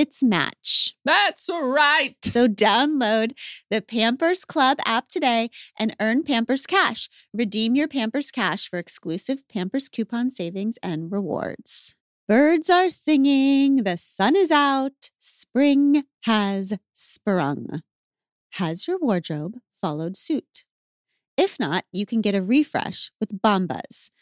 its match. That's right. So download the Pampers Club app today and earn Pampers Cash. Redeem your Pampers Cash for exclusive Pampers coupon savings and rewards. Birds are singing, the sun is out, spring has sprung. Has your wardrobe followed suit? If not, you can get a refresh with Bombas,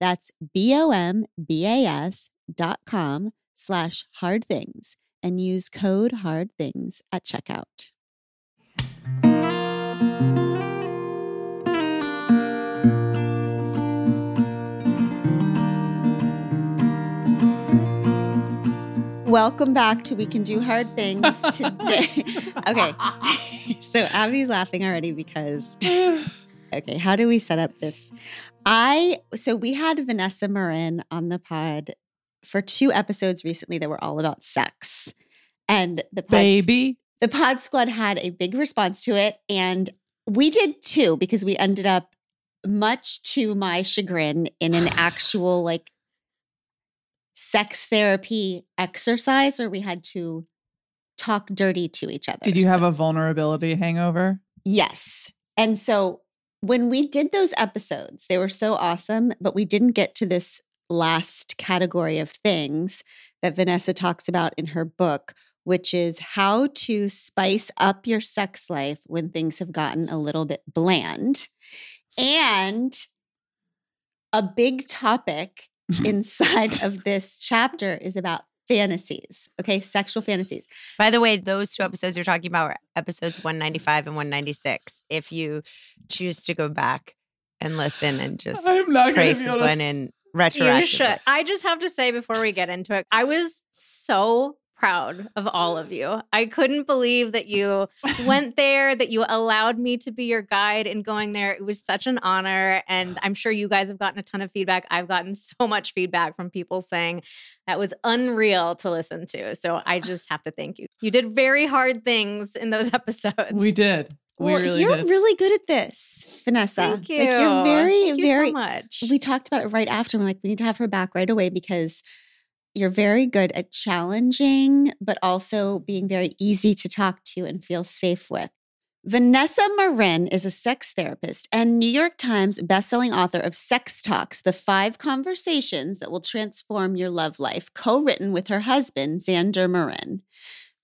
That's B-O-M-B-A-S dot com slash hard things and use code hard things at checkout. Welcome back to We Can Do Hard Things today. okay. so Abby's laughing already because okay, how do we set up this? I so we had Vanessa Marin on the pod for two episodes recently that were all about sex. And the pod, Baby. the pod squad had a big response to it and we did too because we ended up much to my chagrin in an actual like sex therapy exercise where we had to talk dirty to each other. Did you have So- a vulnerability hangover? Yes. And so when we did those episodes, they were so awesome, but we didn't get to this last category of things that Vanessa talks about in her book, which is how to spice up your sex life when things have gotten a little bit bland. And a big topic inside of this chapter is about fantasies, okay? Sexual fantasies. By the way, those two episodes you're talking about are episodes 195 and 196. If you choose to go back and listen and just I'm not pray gonna be for able to- Glennon retroactively. You should. I just have to say before we get into it, I was so proud of all of you. I couldn't believe that you went there, that you allowed me to be your guide in going there. It was such an honor. And I'm sure you guys have gotten a ton of feedback. I've gotten so much feedback from people saying that was unreal to listen to. So I just have to thank you. You did very hard things in those episodes. We did. We well, really you're did. really good at this, Vanessa. Thank you. Like you're very, Thank you very so much. we talked about it right after. We're like, we need to have her back right away because you're very good at challenging, but also being very easy to talk to and feel safe with. Vanessa Marin is a sex therapist and New York Times bestselling author of Sex Talks, the five conversations that will transform your love life, co written with her husband, Xander Marin.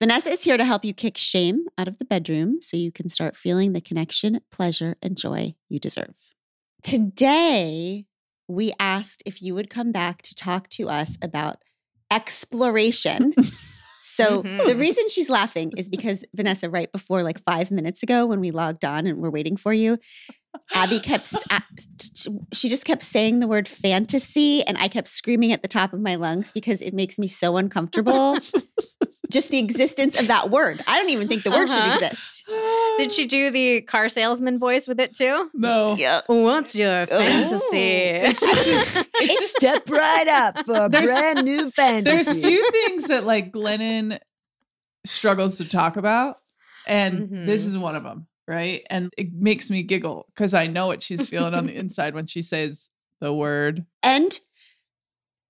Vanessa is here to help you kick shame out of the bedroom so you can start feeling the connection, pleasure, and joy you deserve. Today, we asked if you would come back to talk to us about exploration. So the Mhm. reason she's laughing is because Vanessa, right before like five minutes ago, when we logged on and we're waiting for you, Abby kept, she just kept saying the word fantasy, and I kept screaming at the top of my lungs because it makes me so uncomfortable. just the existence of that word. I don't even think the word should Uh-huh. exist. Did she do the car salesman voice with it too? No. Yeah. What's your fantasy? It's just it's just, step right up for a There's- brand new fantasy. There's few things that like Glennon struggles to talk about, and this Mhm. is one of them. Right? And it makes me giggle because I know what she's feeling on the inside when she says the word. And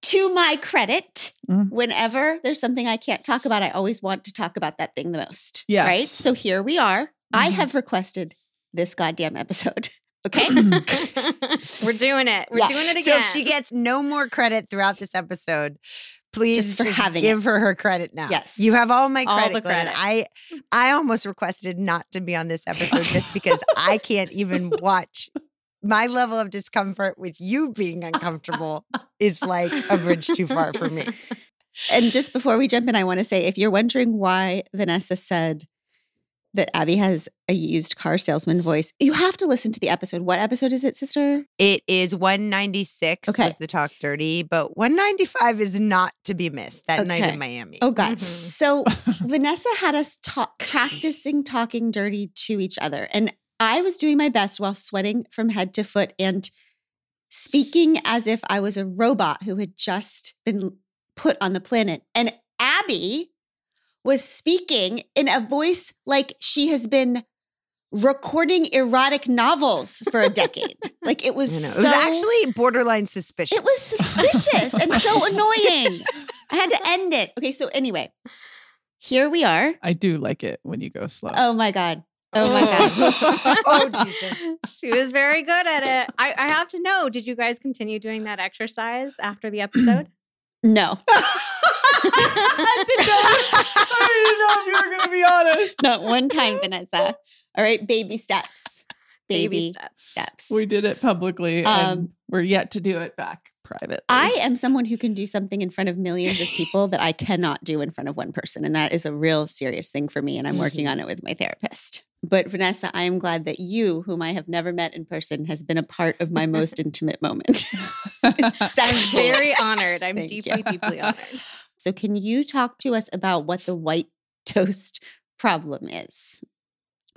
to my credit, Mhm. whenever there's something I can't talk about, I always want to talk about that thing the most. Yes. Right. So here we are. I Mhm. have requested this goddamn episode. Okay. We're doing it. We're Yeah. doing it again. So if she gets no more credit throughout this episode, please Just just, give her her credit now. Yes. you have all my All credit. the credit. I I almost requested not to be on this episode just because I can't even watch. My level of discomfort with you being uncomfortable is like a bridge too far for me. and just before we jump in, I want to say if you're wondering why Vanessa said that Abby has a used car salesman voice, you have to listen to the episode. What episode is it, sister? It is 196 Okay. with the talk dirty, but 195 is not to be missed. That night in Miami. Oh, God. Mhm. So Vanessa had us talk, practicing talking dirty to each other. And I was doing my best while sweating from head to foot and speaking as if I was a robot who had just been put on the planet. And Abby was speaking in a voice like she has been recording erotic novels for a decade. like it I was know. so it was actually borderline suspicious. it was suspicious and so annoying. I had to end it. Okay, so anyway, here we are. I do like it when you go slow. Oh my God. Oh my God. Oh, Jesus. She was very good at it. I, I have to know, did you guys continue doing that exercise after the episode? No, I didn't know. I didn't know if you were going to be honest. not one time, Vanessa. All right, baby steps. Baby, Baby steps. steps. We did it publicly, Um, and we're yet to do it back privately. I am someone who can do something in front of millions of people that I cannot do in front of one person. And that is a real serious thing for me. And I'm working on it with my therapist. But Vanessa, I am glad that you, whom I have never met in person, has been a part of my most intimate moment. I'm very honored. I'm Thank deeply, you. deeply honored. So, can you talk to us about what the white toast problem is?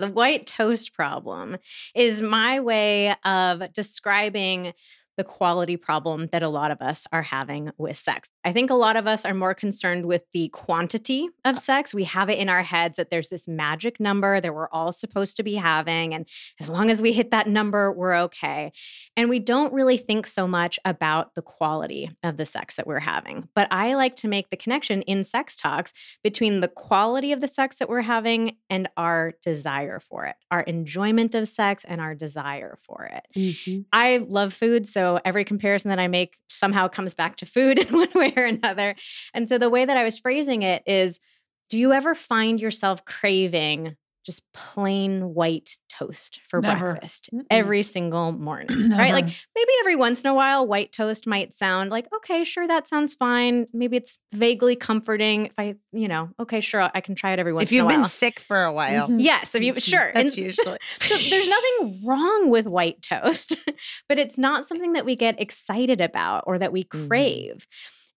The white toast problem is my way of describing the quality problem that a lot of us are having with sex. I think a lot of us are more concerned with the quantity of uh sex. We have it in our heads that there's this magic number that we're all supposed to be having. And as long as we hit that number, we're okay. And we don't really think so much about the quality of the sex that we're having. But I like to make the connection in sex talks between the quality of the sex that we're having and our desire for it, our enjoyment of sex and our desire for it. Mm-hmm. I love food, so every comparison that I make somehow comes back to food in one way or another. And so the way that I was phrasing it is do you ever find yourself craving just plain white toast for Never. breakfast Mm-mm. every single morning? Right? Like maybe every once in a while white toast might sound like okay sure that sounds fine maybe it's vaguely comforting if i you know okay sure i can try it every once if in a while. If you've been sick for a while, Mhm. yes if you sure And that's usually. so there's nothing wrong with white toast but it's not something that we get excited about or that we Mhm. crave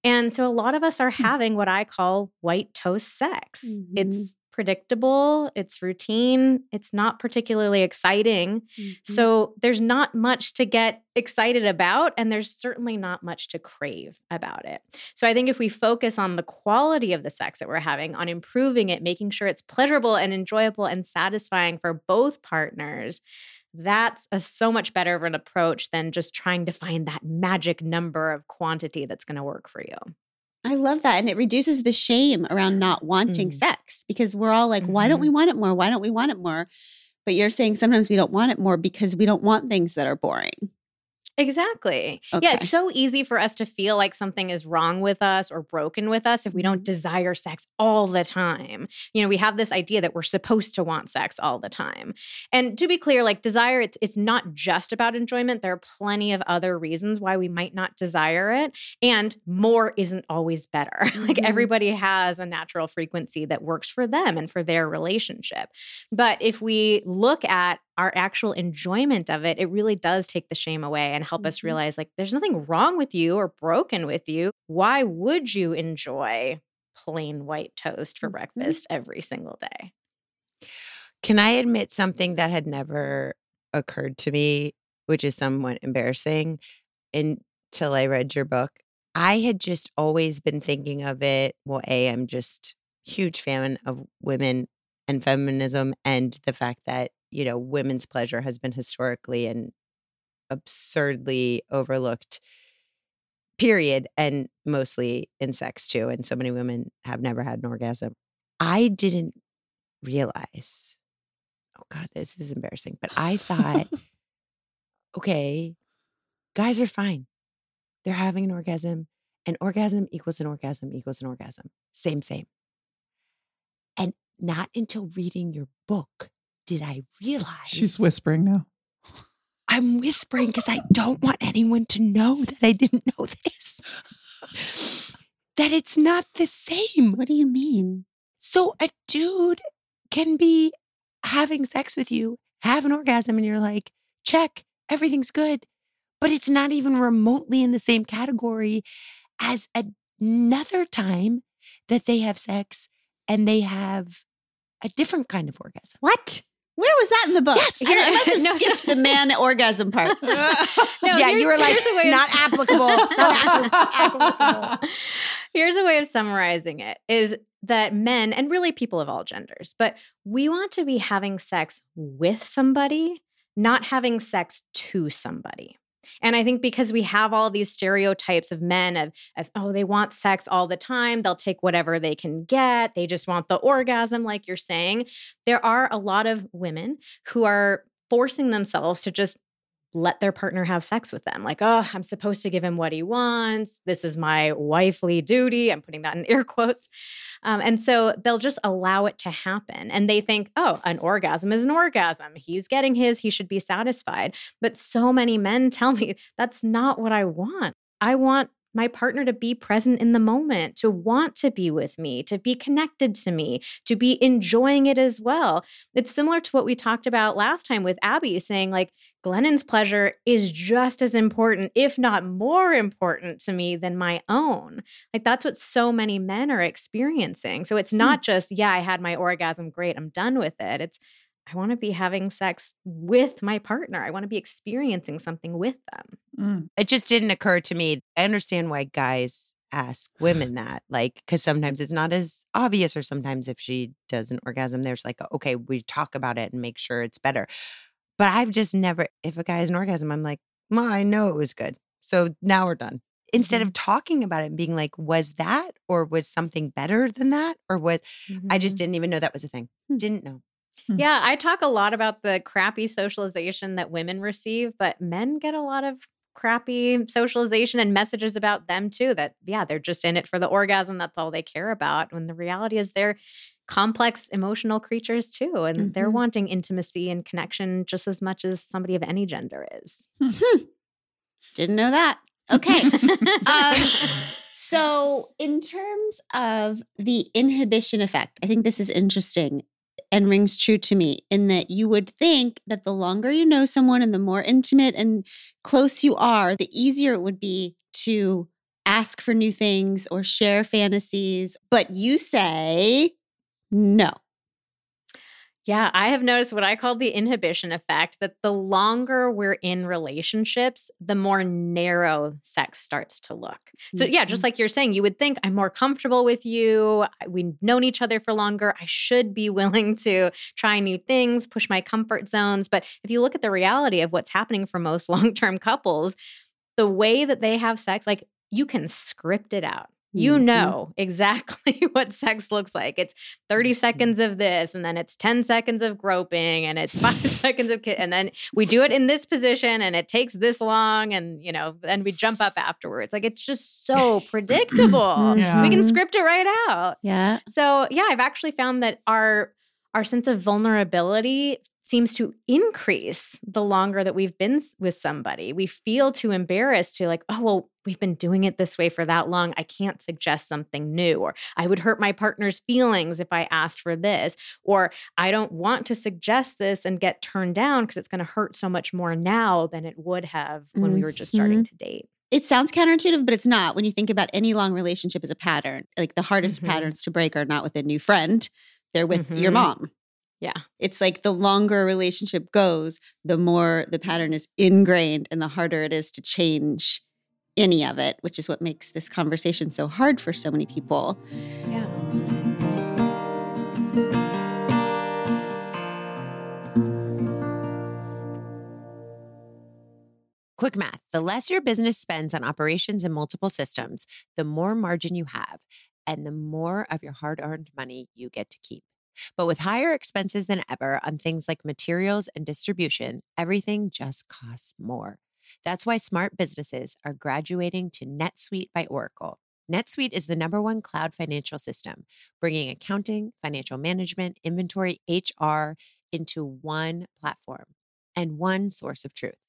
and so a lot of us are having what i call white toast sex Mhm. it's predictable it's routine it's not particularly exciting Mm-hmm. so there's not much to get excited about, and there's certainly not much to crave about it. So I think if we focus on the quality of the sex that we're having, on improving it, making sure it's pleasurable and enjoyable and satisfying for both partners, that's a so much better of an approach than just trying to find that magic number of quantity that's going to work for you. I love that. And it reduces the shame around not wanting Mm. sex because we're all like, why don't we want it more? Why don't we want it more? But you're saying sometimes we don't want it more because we don't want things that are boring. Exactly. Yeah, it's so easy for us to feel like something is wrong with us or broken with us if we don't desire sex all the time. You know, we have this idea that we're supposed to want sex all the time. And to be clear, like desire it's it's not just about enjoyment. There are plenty of other reasons why we might not desire it, and more isn't always better. like Mhm. everybody has a natural frequency that works for them and for their relationship. But if we look at our actual enjoyment of it, it really does take the shame away and help us Mhm. realize like there's nothing wrong with you or broken with you. Why would you enjoy plain white toast for Mhm. breakfast every single day? Can I admit something that had never occurred to me, which is somewhat embarrassing until I read your book? I had just always been thinking of it. Well, A, I'm just huge fan of women and feminism and the fact that you know, women's pleasure has been historically and absurdly overlooked period and mostly in sex too and so many women have never had an orgasm. I didn't realize oh god this is embarrassing but i thought okay guys are fine. They're having an orgasm an orgasm equals an orgasm equals an orgasm. Same same. And not until reading your book did i realize She's whispering now. I'm whispering because I don't want anyone to know that I didn't know this. that it's not the same. What do you mean? So a dude can be having sex with you, have an orgasm, and you're like, check, everything's good. But it's not even remotely in the same category as another time that they have sex and they have a different kind of orgasm. What? Where was that in the book? Yes. I, I must have No, skipped the man orgasm parts. No, yeah, you were like, here's a way of not applicable. Not applicable. Here's a way of summarizing it is that men and really people of all genders, but we want to be having sex with somebody, not having sex to somebody. And I think because we have all these stereotypes of men of as oh they want sex all the time, they'll take whatever they can get, they just want the orgasm like you're saying. There are a lot of women who are forcing themselves to just let their partner have sex with them. Like, oh, I'm supposed to give him what he wants. This is my wifely duty. I'm putting that in air quotes. Um, and so they'll just allow it to happen. And they think, oh, an orgasm is an orgasm. He's getting his, he should be satisfied. But so many men tell me that's not what I want. I want my partner to be present in the moment, to want to be with me, to be connected to me, to be enjoying it as well. It's similar to what we talked about last time with Abby saying, like, Glennon's pleasure is just as important, if not more important to me than my own. Like, that's what so many men are experiencing. So it's hmm. not just, yeah, I had my orgasm, great, I'm done with it. It's, I want to be having sex with my partner. I want to be experiencing something with them. Mm. It just didn't occur to me. I understand why guys ask women that, like, because sometimes it's not as obvious, or sometimes if she does an orgasm, there's like, okay, we talk about it and make sure it's better. But I've just never, if a guy has an orgasm, I'm like, well, I know it was good. So now we're done. Instead of talking about it and being like, was that, or was something better than that? Or was, I just didn't even know that was a thing. Hmm. Didn't know. Yeah, I talk a lot about the crappy socialization that women receive, but men get a lot of crappy socialization and messages about them too that yeah, they're just in it for the orgasm, that's all they care about. When the reality is they're complex emotional creatures too and they're Mhm. wanting intimacy and connection just as much as somebody of any gender is. Didn't know that. Okay. um, so, in terms of the inhibition effect, I think this is interesting and rings true to me in that you would think that the longer you know someone and the more intimate and close you are, the easier it would be to ask for new things or share fantasies. But you say no. Yeah, I have noticed what I call the inhibition effect that the longer we're in relationships, the more narrow sex starts to look. So, yeah, just mm-hmm. like you're saying, you would think I'm more comfortable with you. We've known each other for longer. I should be willing to try new things, push my comfort zones. But if you look at the reality of what's happening for most long term couples, the way that they have sex, like you can script it out. You Mhm. know exactly what sex looks like. It's 30 seconds of this, and then it's 10 seconds of groping, and it's five seconds of, ki- and then we do it in this position, and it takes this long, and you know, then we jump up afterwards. Like it's just so predictable. Yeah. We can script it right out. Yeah. So yeah, I've actually found that our our sense of vulnerability seems to increase the longer that we've been with somebody. We feel too embarrassed to like, oh well, we've been doing it this way for that long. I can't suggest something new, or I would hurt my partner's feelings if I asked for this, or I don't want to suggest this and get turned down because it's going to hurt so much more now than it would have when we were just starting to date. it sounds counterintuitive, but it's not. When you think about any long relationship as a pattern, like the hardest Mhm. patterns to break are not with a new friend, they're with your Mhm. mom. Yeah. It's like the longer a relationship goes, the more the pattern is ingrained and the harder it is to change any of it, which is what makes this conversation so hard for so many people. Yeah. Quick math the less your business spends on operations and multiple systems, the more margin you have, and the more of your hard earned money you get to keep. But with higher expenses than ever on things like materials and distribution, everything just costs more. That's why smart businesses are graduating to NetSuite by Oracle. NetSuite is the number one cloud financial system, bringing accounting, financial management, inventory, HR into one platform and one source of truth.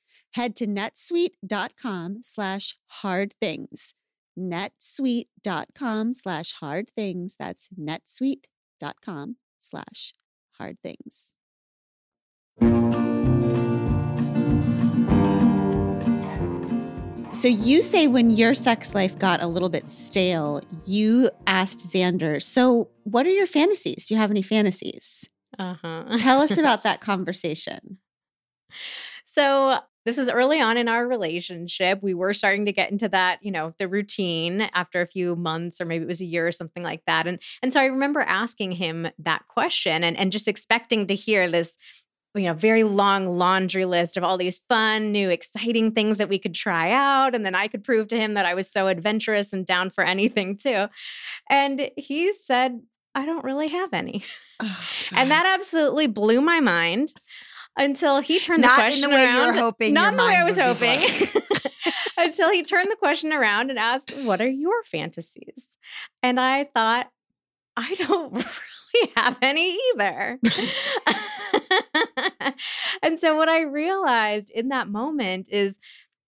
Head to netsuite.com slash hard things. netsuite.com slash hard things. That's netsuite.com slash hard things. So you say when your sex life got a little bit stale, you asked Xander, so what are your fantasies? Do you have any fantasies? Uh-huh. Tell us about that conversation. So this is early on in our relationship. We were starting to get into that, you know, the routine after a few months or maybe it was a year or something like that. And and so I remember asking him that question and and just expecting to hear this you know, very long laundry list of all these fun, new, exciting things that we could try out. And then I could prove to him that I was so adventurous and down for anything too. And he said, I don't really have any. Oh, and that absolutely blew my mind until he turned the question around. Not the in question the way you around. were hoping Not in the way I was hoping. until he turned the question around and asked, What are your fantasies? And I thought, I don't really have any either. and so, what I realized in that moment is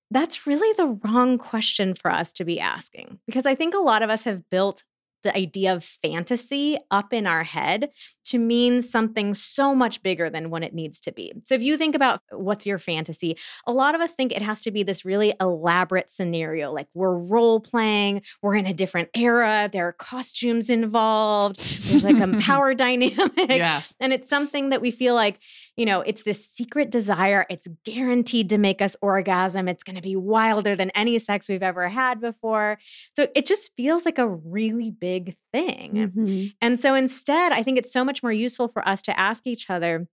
that's really the wrong question for us to be asking because I think a lot of us have built the idea of fantasy up in our head to mean something so much bigger than what it needs to be. So if you think about uh, what's your fantasy, a lot of us think it has to be this really elaborate scenario like we're role playing, we're in a different era, there are costumes involved, there's like a power dynamic. Yeah. And it's something that we feel like, you know, it's this secret desire. It's guaranteed to make us orgasm. It's going to be wilder than any sex we've ever had before. So it just feels like a really big thing. Mhm. And so instead, I think it's so much more useful for us to ask each other,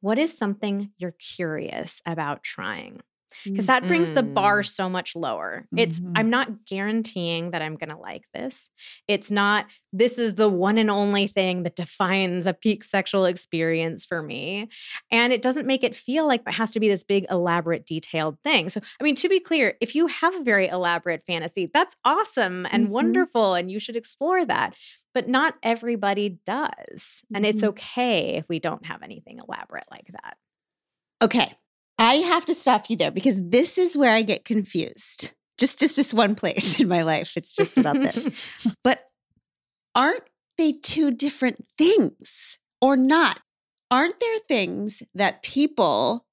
what is something you're curious about trying? Because that brings the bar Mm. so much lower. It's, Mhm. I'm not guaranteeing that I'm going to like this. It's not, this is the one and only thing that defines a peak sexual experience for me. And it doesn't make it feel like it has to be this big, elaborate, detailed thing. So, I mean, to be clear, if you have a very elaborate fantasy, that's awesome and Mhm. wonderful, and you should explore that. But not everybody does. And it's Mhm. okay if we don't have anything elaborate like that. Okay. I have to stop you there because this is where I get confused. Just just this one place in my life. It's just about this. But aren't they two different things or not? Aren't there things that people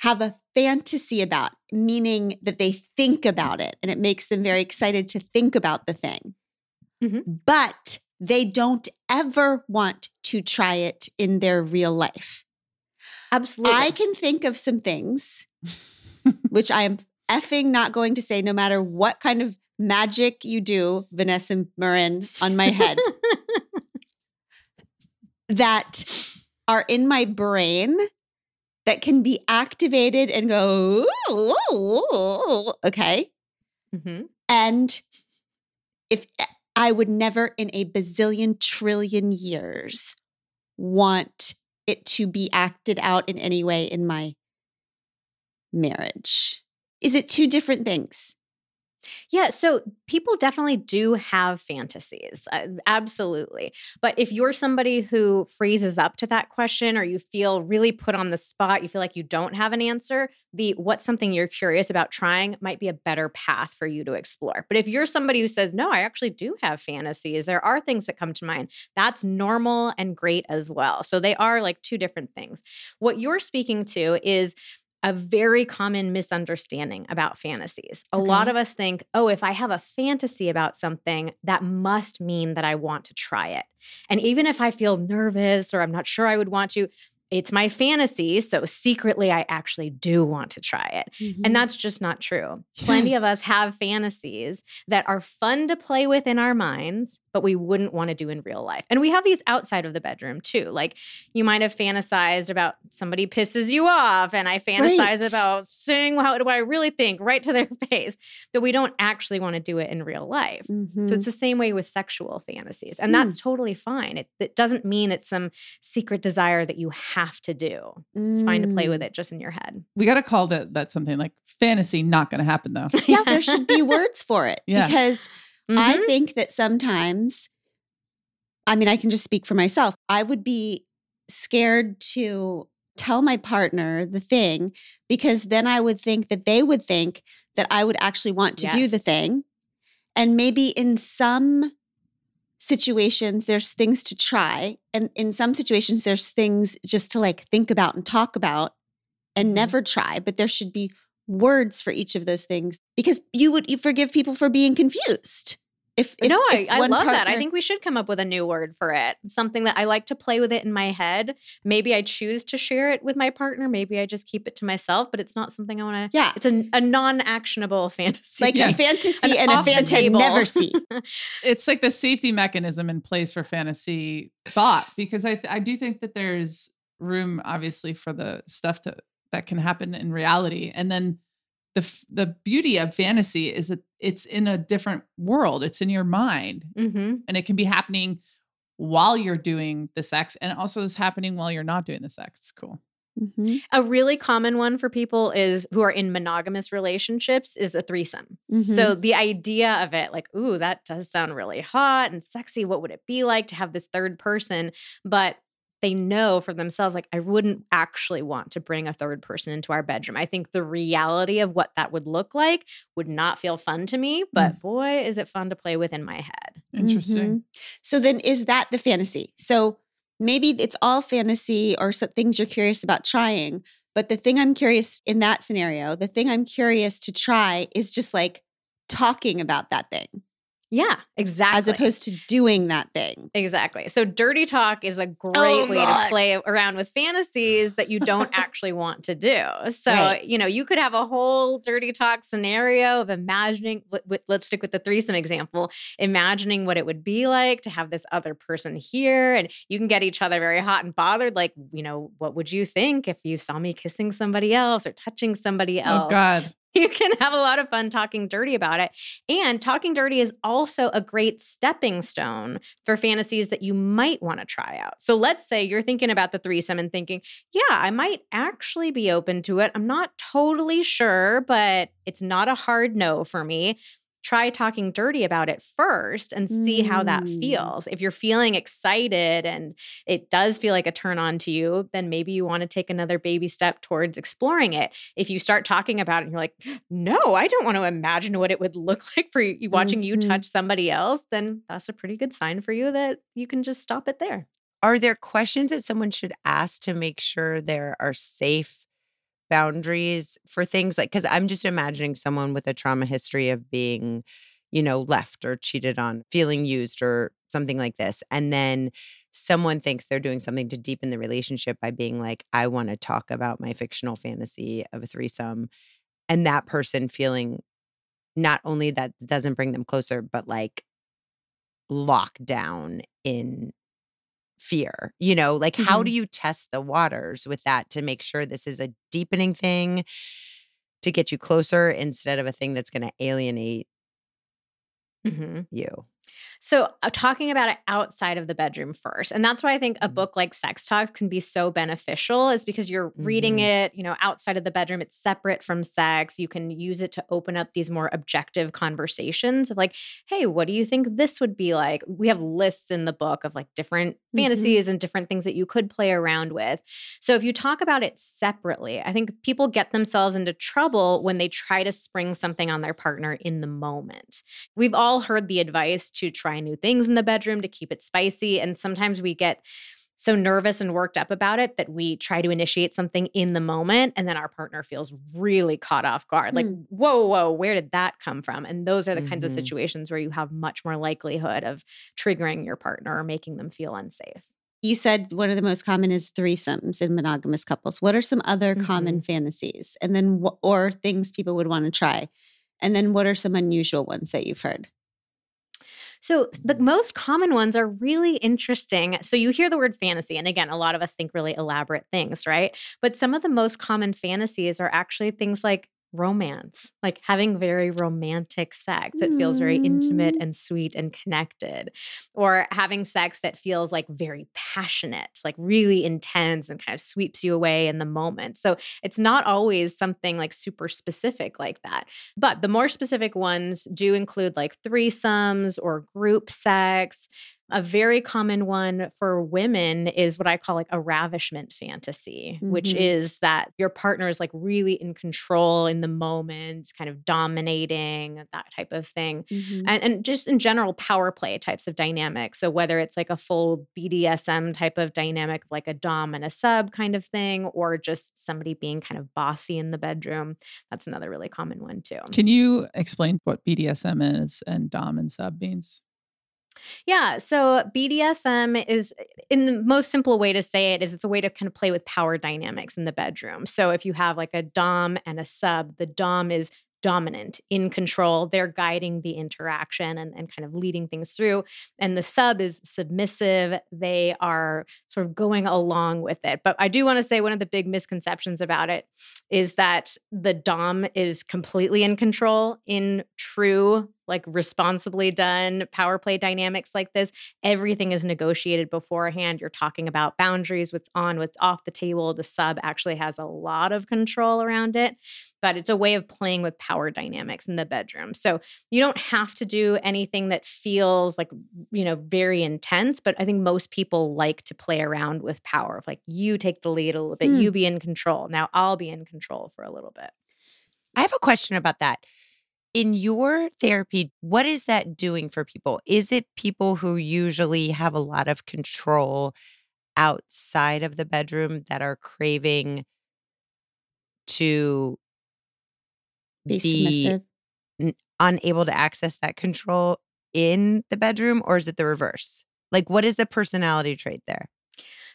have a fantasy about, meaning that they think about it and it makes them very excited to think about the thing, Mhm. but they don't ever want to try it in their real life? Absolutely. I can think of some things, which I am effing not going to say, no matter what kind of magic you do, Vanessa Marin, on my head, that are in my brain that can be activated and go, "Ooh, ooh, ooh," okay. Mhm. And if I would never in a bazillion trillion years want it to be acted out in any way in my marriage. Is it two different things? Yeah, so people definitely do have fantasies, uh, absolutely. But if you're somebody who freezes up to that question or you feel really put on the spot, you feel like you don't have an answer, the what's something you're curious about trying might be a better path for you to explore. But if you're somebody who says, "No, I actually do have fantasies. There are things that come to mind." That's normal and great as well. So they are like two different things. What you're speaking to is a very common misunderstanding about fantasies. A lot of us think, oh, if I have a fantasy about something, that must mean that I want to try it. And even if I feel nervous or I'm not sure I would want to, it's my fantasy. So secretly, I actually do want to try it. Mm-hmm. And that's just not true. Plenty of us have fantasies that are fun to play with in our minds, but we wouldn't want to do in real life. And we have these outside of the bedroom too. Like you might have fantasized about somebody pisses you off, and I fantasize Right. about saying how, what I really think right to their face, but we don't actually want to do it in real life. Mhm. So it's the same way with sexual fantasies. And Hmm. that's totally fine. It, it doesn't mean it's some secret desire that you have to do. It's fine to play with Mm. it just in your head. We got to call that that something like fantasy. Not going to happen though. yeah, there should be words for it Yeah. because I Mhm. think that sometimes, I mean, I can just speak for myself. I would be scared to tell my partner the thing because then I would think that they would think that I would actually want to do the thing. And maybe in some situations, there's things to try. And in some situations, there's things just to like think about and talk about and Mhm. never try. But there should be words for each of those things because you would you forgive people for being confused. If, if no, I, if I one love that. I think we should come up with a new word for it. Something that I like to play with it in my head. Maybe I choose to share it with my partner. Maybe I just keep it to myself, but it's not something I want to. yeah, It's a, a non actionable fantasy. like Yeah. a fantasy An and a off the fan to table. never see. it's like the safety mechanism in place for fantasy thought because I I do think that there's room obviously for the stuff that that can happen in reality and then the the beauty of fantasy is that it's in a different world it's in your mind hmm and it can be happening while you're doing the sex and also is happening while you're not doing the sex it's cool Mhm, A really common one for people is who are in monogamous relationships is a threesome. mhm. So the idea of it, like, ooh, that does sound really hot and sexy. What would it be like to have this third person? But they know for themselves, like, I wouldn't actually want to bring a third person into our bedroom. I think the reality of what that would look like would not feel fun to me, but boy, is it fun to play with in my head. interesting Mhm. So then is that the fantasy? So maybe it's all fantasy or some things you're curious about trying, but the thing I'm curious in that scenario, the thing I'm curious to try is just like talking about that thing Yeah, exactly. as opposed to doing that thing. Exactly. So dirty talk is a great Oh, way God. to play around with fantasies that you don't actually want to do. So, Right. you know, you could have a whole dirty talk scenario of imagining, let- let's stick with the threesome example, imagining what it would be like to have this other person here. And you can get each other very hot and bothered. Like, you know, what would you think if you saw me kissing somebody else or touching somebody oh, else? oh god you can have a lot of fun talking dirty about it. And talking dirty is also a great stepping stone for fantasies that you might want to try out. So let's say you're thinking about the threesome and thinking, yeah, I might actually be open to it. I'm not totally sure, but it's not a hard no for me. Try talking dirty about it first and see how that Mm. feels. If you're feeling excited and it does feel like a turn on to you, then maybe you want to take another baby step towards exploring it if you start talking about it and you're like, no, I don't want to imagine what it would look like for you watching you Mhm. touch somebody else, then that's a pretty good sign for you that you can just stop it there. Are there questions that someone should ask to make sure there are safe boundaries for things like because I'm just imagining someone with a trauma history of being, you know, left or cheated on, feeling used or something like this. And then someone thinks they're doing something to deepen the relationship by being like, I want to talk about my fictional fantasy of a threesome. And that person feeling not only that doesn't bring them closer, but like locked down in fear you know like how do you test the waters with that to make sure this is a deepening thing to get you closer instead of a thing that's going to alienate Mm-hmm. you So, uh, talking about it outside of the bedroom first. And that's why I think a Mhm. book like Sex Talks can be so beneficial, is because you're reading Mhm. it, you know, outside of the bedroom. It's separate from sex. You can use it to open up these more objective conversations of like, hey, what do you think this would be like? We have lists in the book of like different Mhm. fantasies and different things that you could play around with. So, if you talk about it separately, I think people get themselves into trouble when they try to spring something on their partner in the moment. We've all heard the advice to try new things in the bedroom to keep it spicy. And sometimes we get so nervous and worked up about it that we try to initiate something in the moment and then our partner feels really caught off guard. Like, Hmm. whoa, whoa, where did that come from? And those are the kinds of Mhm. situations where you have much more likelihood of triggering your partner or making them feel unsafe. You said one of the most common is threesomes in monogamous couples. What are some other Mm-hmm. common fantasies? And then, wh- or things people would want to try? And then, what are some unusual ones that you've heard? So the most common ones are really interesting. So you hear the word fantasy, and again, a lot of us think really elaborate things, right? But some of the most common fantasies are actually things like romance, like having very romantic sex. It feels very intimate Mm. and sweet and connected, or having sex that feels like very passionate, like really intense and kind of sweeps you away in the moment. So it's not always something like super specific like that. But the more specific ones do include like threesomes or group sex. A very common one for women is what I call like a ravishment fantasy, which Mhm. is that your partner is like really in control in the moment, kind of dominating, that type of thing. Mhm. And, and just in general, power play types of dynamics. So, whether it's like a full BDSM type of dynamic, like a Dom and a sub kind of thing, or just somebody being kind of bossy in the bedroom, that's another really common one too. Can you explain what BDSM is and Dom and sub means? Yeah. So BDSM is, in the most simple way to say it, is it's a way to kind of play with power dynamics in the bedroom. So if you have like a Dom and a sub, the Dom is dominant, in control. They're guiding the interaction and, and kind of leading things through. And the sub is submissive. They are sort of going along with it. But I do want to say one of the big misconceptions about it is that the Dom is completely in control in true like responsibly done power play dynamics like this everything is negotiated beforehand. You're talking about boundaries what's on what's off the table. The sub actually has a lot of control around it but it's a way of playing with power dynamics in the bedroom. So you don't have to do anything that feels like you know very intense but i think most people like to play around with power of like you take the lead a little bit Hmm. you be in control. Now i'll be in control for a little bit. I have a question about that. In your therapy, what is that doing for people? Is it people who usually have a lot of control outside of the bedroom that are craving to Be be submissive. unable to access that control in the bedroom, or is it the reverse? Like, what is the personality trait there?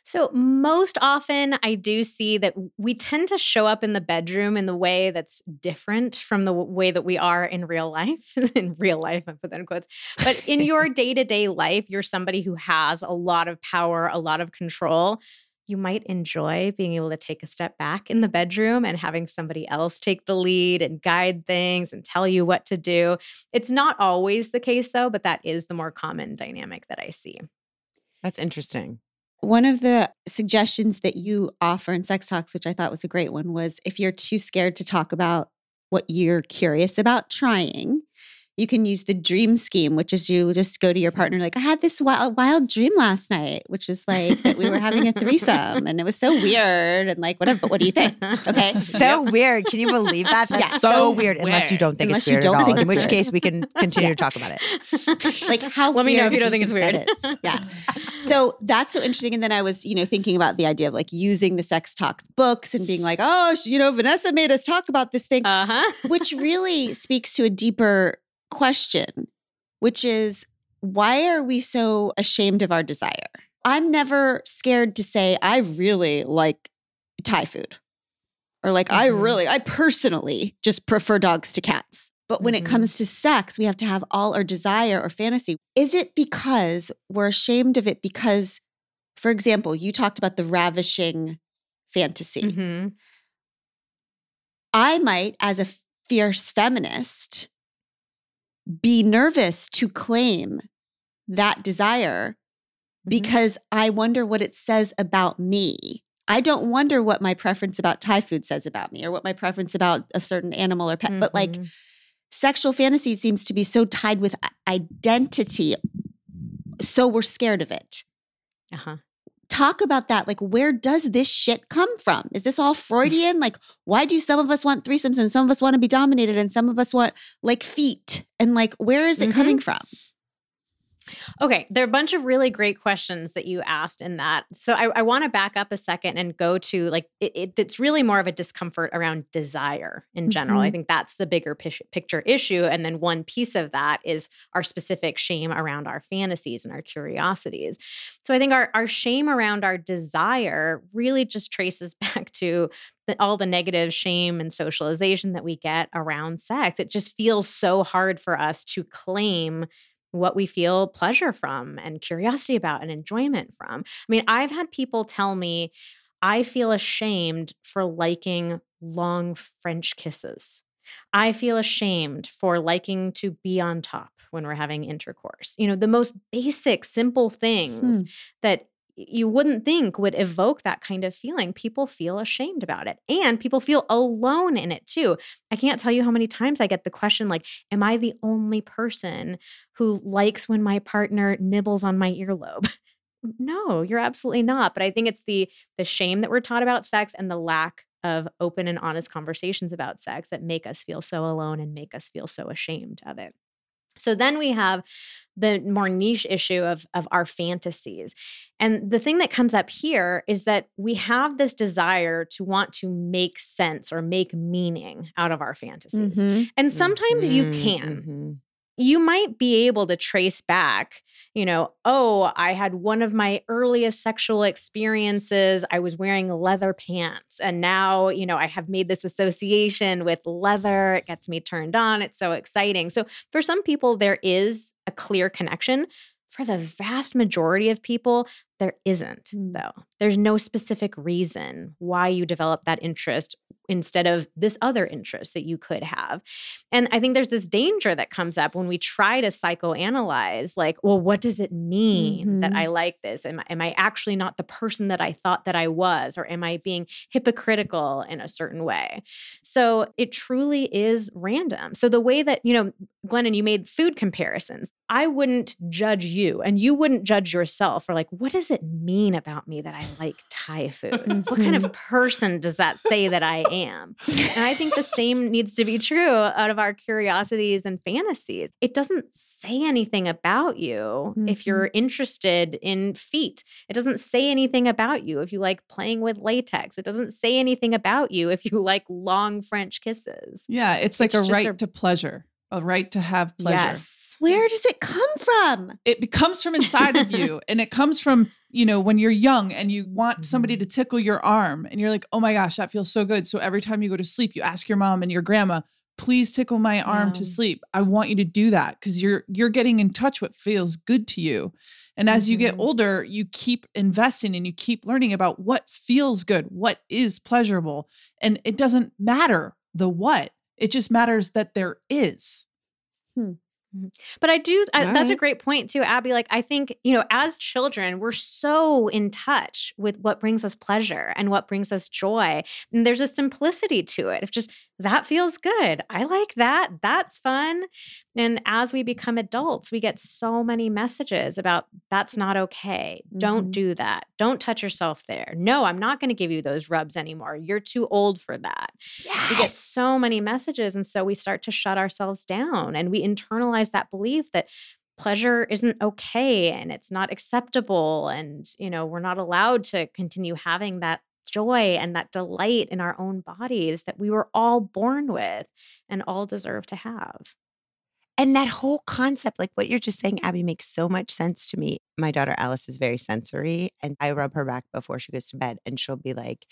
So, most often, I do see that we tend to show up in the bedroom in the way that's different from the way that we are in real life. in real life, I put that in quotes. But in your day to day life, you're somebody who has a lot of power, a lot of control. You might enjoy being able to take a step back in the bedroom and having somebody else take the lead and guide things and tell you what to do. It's not always the case, though, but that is the more common dynamic that I see. That's interesting. One of the suggestions that you offer in Sex Talks, which I thought was a great one, was if you're too scared to talk about what you're curious about trying, you can use the dream scheme, which is you just go to your partner, like, I had this wild, wild dream last night, which is like that we were having a threesome and it was so weird and like, whatever. What do you think? Okay. So weird. Can you believe that? That's Yeah. so, So weird. Unless you don't think Unless it's you weird don't at all. think In it's which weird. case, we can continue to talk about it. like how Let me know if you don't think it's weird. Yeah. So that's so interesting. And then I was, you know, thinking about the idea of like using the sex talks books and being like, oh, you know, Vanessa made us talk about this thing, Uh huh. which really speaks to a deeper question, which is why are we so ashamed of our desire? I'm never scared to say I really like Thai food. Or like I Mhm. really, I personally just prefer dogs to cats. But when it Mhm. comes to sex, we have to have all our desire or fantasy. Is it because we're ashamed of it? Because, for example, you talked about the ravishing fantasy. hmm I might, as a fierce feminist, be nervous to claim that desire because I wonder what it says about me. I don't wonder what my preference about Thai food says about me or what my preference about a certain animal or pet, but like Mhm. sexual fantasy seems to be so tied with identity. So we're scared of it. Uh-huh. Talk about that. Like, where does this shit come from? Is this all Freudian? Like, why do some of us want threesomes and some of us want to be dominated and some of us want like feet? And like, where is it Mhm. coming from? Okay, there are a bunch of really great questions that you asked in that. So I, I want to back up a second and go to like it, it, it's really more of a discomfort around desire in general. I Mhm. think that's the bigger pish- picture issue, and then one piece of that is our specific shame around our fantasies and our curiosities. So I think our our shame around our desire really just traces back to the, all the negative shame and socialization that we get around sex. It just feels so hard for us to claim what we feel pleasure from and curiosity about and enjoyment from. I mean, I've had people tell me I feel ashamed for liking long French kisses. I feel ashamed for liking to be on top when we're having intercourse. You know, the most basic, simple things Hmm. that you wouldn't think would evoke that kind of feeling. People feel ashamed about it. And people feel alone in it too. I can't tell you how many times I get the question like, am I the only person who likes when my partner nibbles on my earlobe? No, you're absolutely not. But I think it's the the shame that we're taught about sex and the lack of open and honest conversations about sex that make us feel so alone and make us feel so ashamed of it. So then we have the more niche issue of, of our fantasies. And the thing that comes up here is that we have this desire to want to make sense or make meaning out of our fantasies. Mhm. And sometimes you Mhm, can. mhm. You might be able to trace back, you know, oh, I had one of my earliest sexual experiences. I was wearing leather pants. And now, you know, I have made this association with leather. It gets me turned on. It's so exciting. So for some people, there is a clear connection. For the vast majority of people, there isn't, Mm. though. There's no specific reason why you develop that interest instead of this other interest that you could have. And I think there's this danger that comes up when we try to psychoanalyze, like, well, what does it mean that Mhm. I like this? Am, I- am I actually not the person that I thought that I was? Or am I being hypocritical in a certain way? So it truly is random. So the way that, you know, Glennon, you made food comparisons. I wouldn't judge you and you wouldn't judge yourself for like, what does it mean about me that I like Thai food? What kind of mm-hmm. person does that say that I am? And I think the same needs to be true out of our curiosities and fantasies. It doesn't say anything about you if you're mm-hmm. interested in feet. It doesn't say anything about you if you like playing with latex. It doesn't say anything about you if you like long French kisses. Yeah, it's like It's a right a- to pleasure, a right to have pleasure. Yes. Where does it come from? It comes from inside of you and it comes from, you know, when you're young and you want somebody Mhm. to tickle your arm and you're like, "Oh my gosh, that feels so good." So every time you go to sleep, you ask your mom and your grandma, "Please tickle my arm to sleep. I want you to do that cuz you're you're getting in touch what feels good to you." And as you get Mhm. older, you keep investing and you keep learning about what feels good, what is pleasurable, and it doesn't matter the what. It just matters that there is. Hmm. Mm-hmm. But I do, I, All that's a great point too, Abby. Like, I think, you know, as children, we're so in touch with what brings us pleasure and what brings us joy. And there's a simplicity to it. If just that feels good, I like that. That's fun. And as we become adults, we get so many messages about that's not okay. Don't Mhm. do that. Don't touch yourself there. No, I'm not going to give you those rubs anymore. You're too old for that we get so many messages and so we start to shut ourselves down and we internalize that belief that pleasure isn't okay and it's not acceptable and you know we're not allowed to continue having that joy and that delight in our own bodies that we were all born with and all deserve to have And that whole concept, like what you're just saying, Abby, makes so much sense to me. My daughter Alice is very sensory, and I rub her back before she goes to bed, and she'll be like,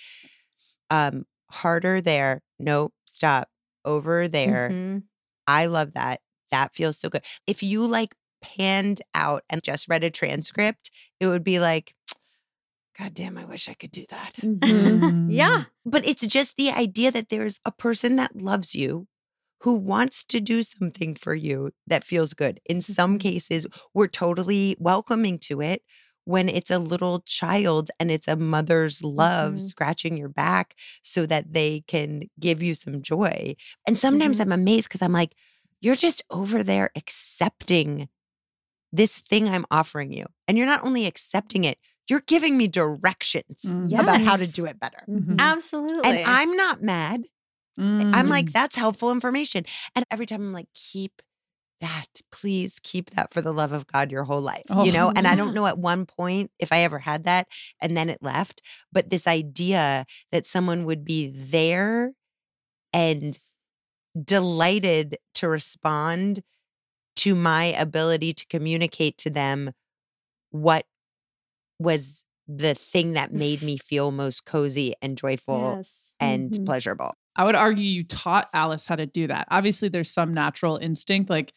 um, harder there. Nope, stop. Over there. Mhm. I love that. That feels so good. If you like panned out and just read a transcript, it would be like, God damn, I wish I could do that. Mhm. yeah But it's just the idea that there's a person that loves you who wants to do something for you that feels good. In some Mhm. cases, we're totally welcoming to it when it's a little child and it's a mother's love Mhm. scratching your back so that they can give you some joy. And sometimes Mhm. I'm amazed because I'm like, you're just over there accepting this thing I'm offering you. And you're not only accepting it, you're giving me directions Mhm. about how to do it better. Mhm. absolutely And I'm not mad. Mm. I'm like, that's helpful information. And every time I'm like, keep that. Please keep that for the love of God your whole life, Oh, you know? And I don't know at one point if I ever had that and then it left, but this idea that someone would be there and delighted to respond to my ability to communicate to them what was the thing that made me feel most cozy and joyful Yes. and Mhm. pleasurable. I would argue you taught Alice how to do that. Obviously, there's some natural instinct, like,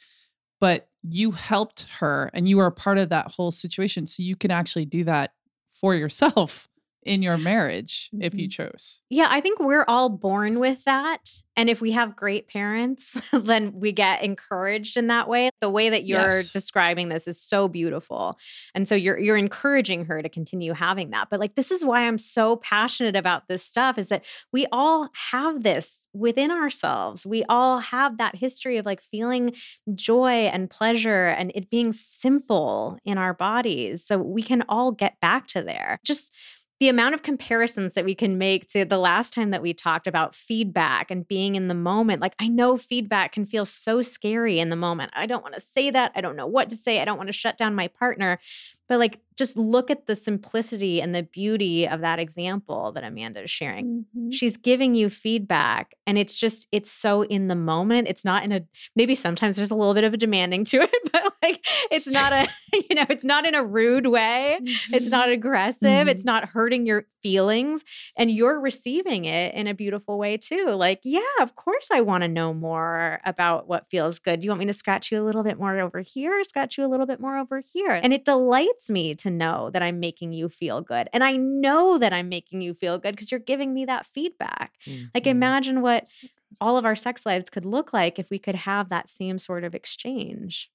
but you helped her and you are a part of that whole situation. So you can actually do that for yourself in your marriage if you mm-hmm. chose. Yeah, I think we're all born with that. And if we have great parents, then we get encouraged in that way. The way that you're Yes. describing this is so beautiful. And so you're you're encouraging her to continue having that. But like this is why I'm so passionate about this stuff is that we all have this within ourselves. We all have that history of like feeling joy and pleasure and it being simple in our bodies. So we can all get back to there. Just the amount of comparisons that we can make to the last time that we talked about feedback and being in the moment. Like, I know feedback can feel so scary in the moment. I don't want to say that. I don't know what to say. I don't want to shut down my partner. But like, just look at the simplicity and the beauty of that example that Amanda is sharing. Mhm. She's giving you feedback, and it's just, it's so in the moment. It's not in a, maybe sometimes there's a little bit of a demanding to it, but like, it's not a, you know, it's not in a rude way. It's not aggressive. It's not hurting your feelings. And you're receiving it in a beautiful way too. Like, yeah, of course I want to know more about what feels good. Do you want me to scratch you a little bit more over here? Scratch you a little bit more over here. And it delights me to know that I'm making you feel good. And I know that I'm making you feel good because you're giving me that feedback. Like, Mhm. imagine what all of our sex lives could look like if we could have that same sort of exchange.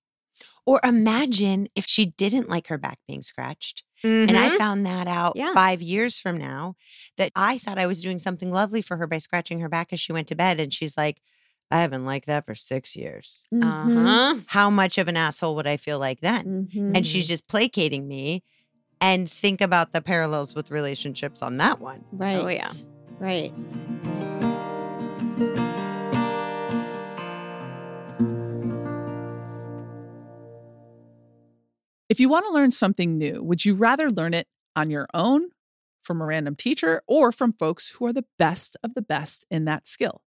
Or imagine if she didn't like her back being scratched. And I found that out Yeah. five years from now that I thought I was doing something lovely for her by scratching her back as she went to bed. And she's like, I haven't liked that for six years. Mhm. uh-huh. How much of an asshole would I feel like then? Mhm. And she's just placating me. And think about the parallels with relationships on that one. Right. Oh, yeah. Right. If you want to learn something new, would you rather learn it on your own, from a random teacher, or from folks who are the best of the best in that skill?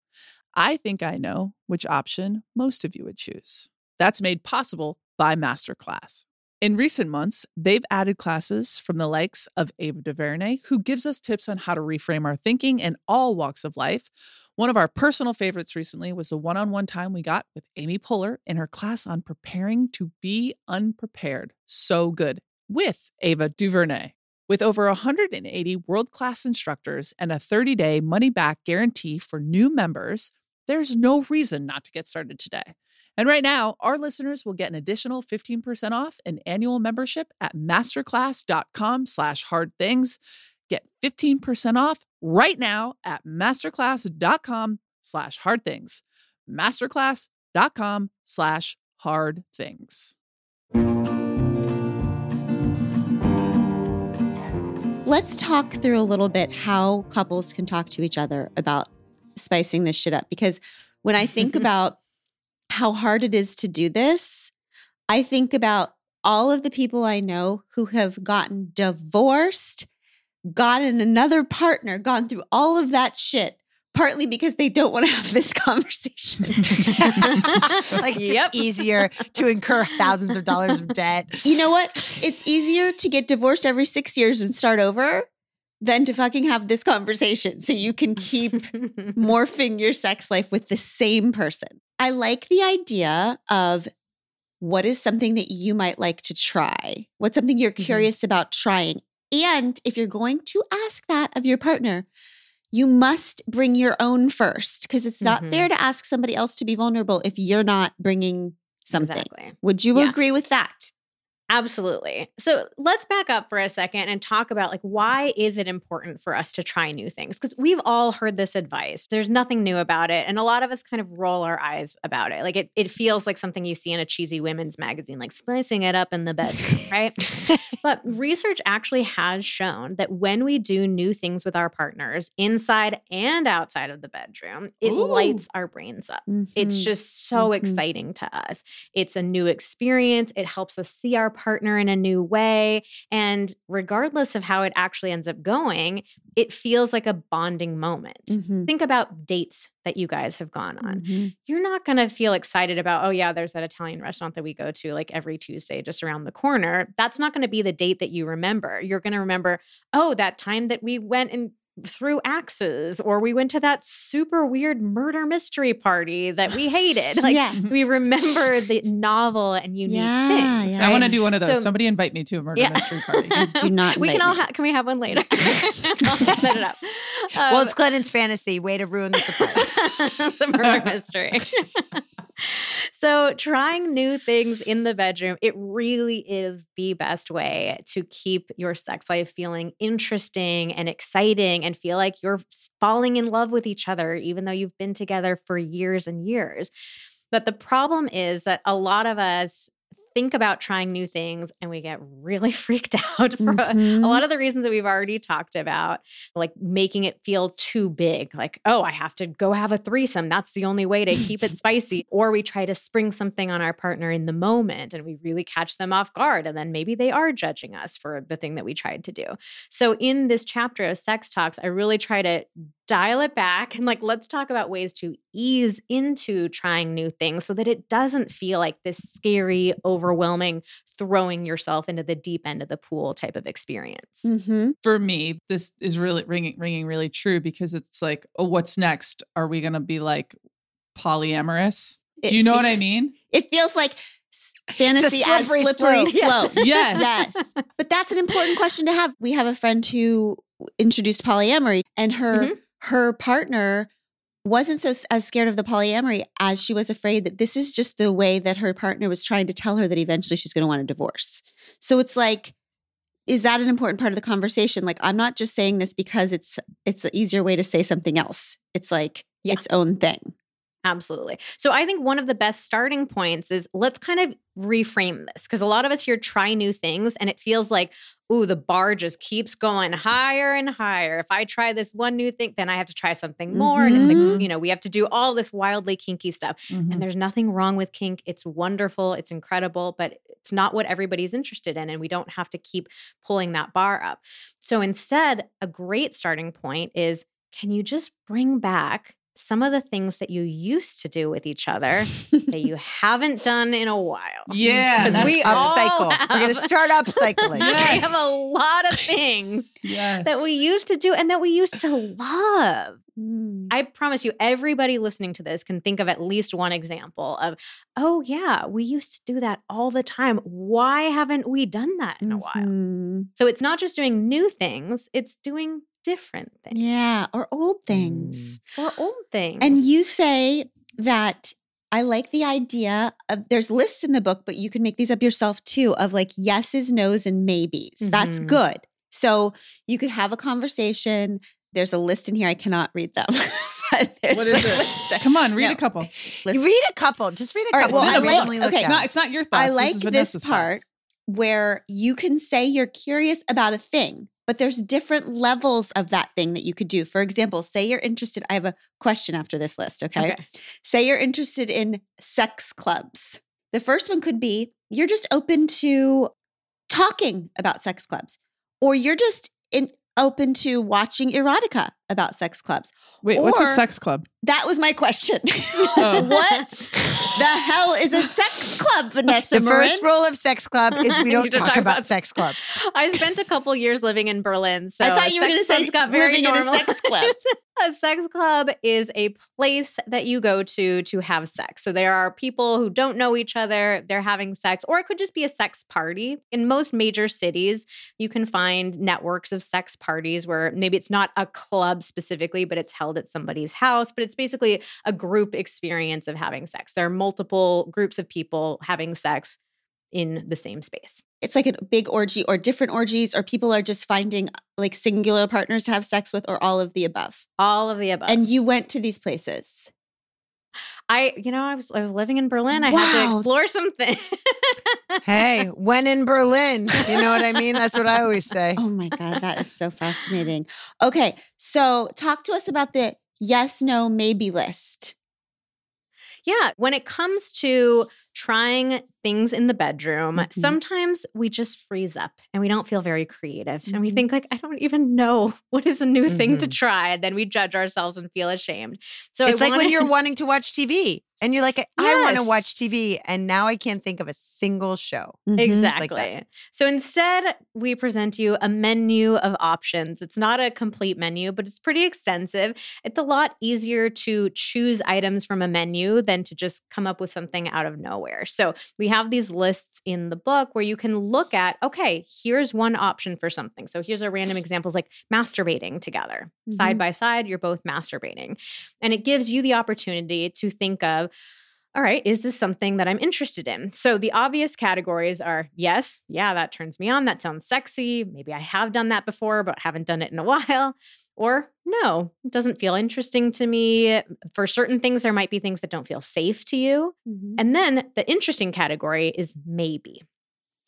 I think I know which option most of you would choose. That's made possible by Masterclass. In recent months, they've added classes from the likes of Ava DuVernay, who gives us tips on how to reframe our thinking in all walks of life. One of our personal favorites recently was the one on one time we got with Amy Poehler in her class on preparing to be unprepared. So good with Ava DuVernay. With over 180 world class instructors and a 30 day money back guarantee for new members, there's no reason not to get started today. And right now, our listeners will get an additional 15% off an annual membership at masterclass.com slash hard things. Get 15% off right now at masterclass.com slash hard things. Masterclass.com slash hard things. Let's talk through a little bit how couples can talk to each other about spicing this shit up. Because when I think mm-hmm. about how hard it is to do this, I think about all of the people I know who have gotten divorced, gotten another partner, gone through all of that shit, partly because they don't want to have this conversation. like it's Yep. just easier to incur thousands of dollars of debt. you know what? It's easier to get divorced every six years and start over than to fucking have this conversation so you can keep morphing your sex life with the same person. I like the idea of what is something that you might like to try? What's something you're Mhm. curious about trying? And if you're going to ask that of your partner, you must bring your own first because it's not Mhm. fair to ask somebody else to be vulnerable if you're not bringing something. Exactly. Would you Yeah. agree with that? Absolutely. So let's back up for a second and talk about like why is it important for us to try new things? Because we've all heard this advice. There's nothing new about it. And a lot of us kind of roll our eyes about it. Like it, it feels like something you see in a cheesy women's magazine, like splicing it up in the bedroom, right? but research actually has shown that when we do new things with our partners inside and outside of the bedroom, it Ooh. lights our brains up. It's Mhm. just so Mhm. exciting to us. It's a new experience. It helps us see our partner in a new way. And regardless of how it actually ends up going, it feels like a bonding moment. Mhm. Think about dates that you guys have gone on. Mhm. You're not going to feel excited about, oh, yeah, there's that Italian restaurant that we go to like every Tuesday just around the corner. That's not going to be the date that you remember. You're going to remember, oh, that time that we went and threw axes, or we went to that super weird murder mystery party that we hated. Like, yeah. we remember the novel and unique Yeah, things. yeah. I want to do one of those. So- Somebody invite me to a murder Yeah. mystery party. Do not. we can all ha- can we have one later? I'll set it up. well, Um, it's Glennon's fantasy. Way to ruin the surprise. the murder mystery. So, trying new things in the bedroom, it really is the best way to keep your sex life feeling interesting and exciting and feel like you're falling in love with each other, even though you've been together for years and years. But the problem is that a lot of us think about trying new things and we get really freaked out for a, Mhm. a lot of the reasons that we've already talked about, like making it feel too big, like, oh, I have to go have a threesome. That's the only way to keep it spicy. Or we try to spring something on our partner in the moment and we really catch them off guard. And then maybe they are judging us for the thing that we tried to do. So, in this chapter of sex talks, I really try to dial it back and like, let's talk about ways to ease into trying new things so that it doesn't feel like this scary, overwhelming, throwing yourself into the deep end of the pool type of experience. Mhm. For me, this is really ringing, ringing really true because it's like, oh, what's next? Are we going to be like polyamorous? It Do you know fe- what I mean? It feels like s- fantasy as slippery slippery slope. slope. Yes. Yes. But that's an important question to have. We have a friend who introduced polyamory and her Mhm. Her partner wasn't so as scared of the polyamory as she was afraid that this is just the way that her partner was trying to tell her that eventually she's going to want a divorce. So it's like is that an important part of the conversation? Like I'm not just saying this because it's it's an easier way to say something else. It's like Yeah. its own thing. Absolutely. So I think one of the best starting points is let's kind of reframe this because a lot of us here try new things and it feels like, ooh, the bar just keeps going higher and higher. If I try this one new thing, then I have to try something more. And it's like, Mhm. you know, we have to do all this wildly kinky stuff. Mhm. And there's nothing wrong with kink. It's wonderful, it's incredible, but it's not what everybody's interested in. And we don't have to keep pulling that bar up. So instead, a great starting point is can you just bring back some of the things that you used to do with each other that you haven't done in a while? Yeah, Because that's we all Upcycle. We're going to start upcycling. Yes. we have a lot of things yes. that we used to do and that we used to love. Mm. I promise you, everybody listening to this can think of at least one example of, oh, yeah, we used to do that all the time. Why haven't we done that in a while? Mhm. So it's not just doing new things, it's doing different things Yeah, or old things. or old things. And you say that I like the idea of there's lists in the book, but you can make these up yourself too of like yeses, nos, and maybes. That's Mhm. good. So you could have a conversation. There's a list in here. I cannot read them. but there's What a is list- it? Come on, read No. a couple. list. Read a couple. Just read a All right, couple. well, I like- okay, It's not. It's not your thoughts. I This like is this part thoughts. where you can say you're curious about a thing, but there's different levels of that thing that you could do. For example, say you're interested. I have a question after this list, okay? Okay. Say you're interested in sex clubs. The first one could be you're just open to talking about sex clubs, or you're just in, open to watching erotica about sex clubs. Wait, what's a sex club? That was my question. Oh. what the hell is a sex club, Vanessa? The Marin? first rule of sex club is we don't don't talk talk about about- sex club. I spent a couple years living in Berlin. So I thought you were going to say clubs got very living in a sex club. A sex club is a place that you go to to have sex. So there are people who don't know each other, they're having sex, or it could just be a sex party. In most major cities, you can find networks of sex parties where maybe it's not a club specifically, but it's held at somebody's house, but it's basically a group experience of having sex. There are multiple groups of people having sex in the same space. It's like a big orgy or different orgies, or people are just finding uh, like singular partners to have sex with, or all of the above. All of the above. And you went to these places. I, you know, I was I was living in Berlin. I had to explore something. Hey, when in Berlin, you know what I mean? That's what I always say. Oh my God, that is so fascinating. Okay, so talk to us about the yes, no, maybe list. Yeah, when it comes to trying things in the bedroom, Mhm. sometimes we just freeze up and we don't feel very creative. And we Mhm. think like I don't even know what is a new thing to Mhm. try. And then we judge ourselves and feel ashamed. So I It's like when you're wanting to watch TV and you're like, I want to watch TV. And now I can't think of a single show. Mhm. Exactly. like. So instead, we present you a menu of options. It's not a complete menu, but it's pretty extensive. It's a lot easier to choose items from a menu than to just come up with something out of nowhere. So we have these lists in the book where you can look at, okay, here's one option for something. So here's a random examples like masturbating together. Side Mhm. by side, you're both masturbating. And it gives you the opportunity to think of, all right, is this something that I'm interested in? So the obvious categories are yes, yeah, that turns me on. That sounds sexy. Maybe I have done that before, but haven't done it in a while. Or no, it doesn't feel interesting to me. For certain things, there might be things that don't feel safe to you. Mhm. And then the interesting category is maybe.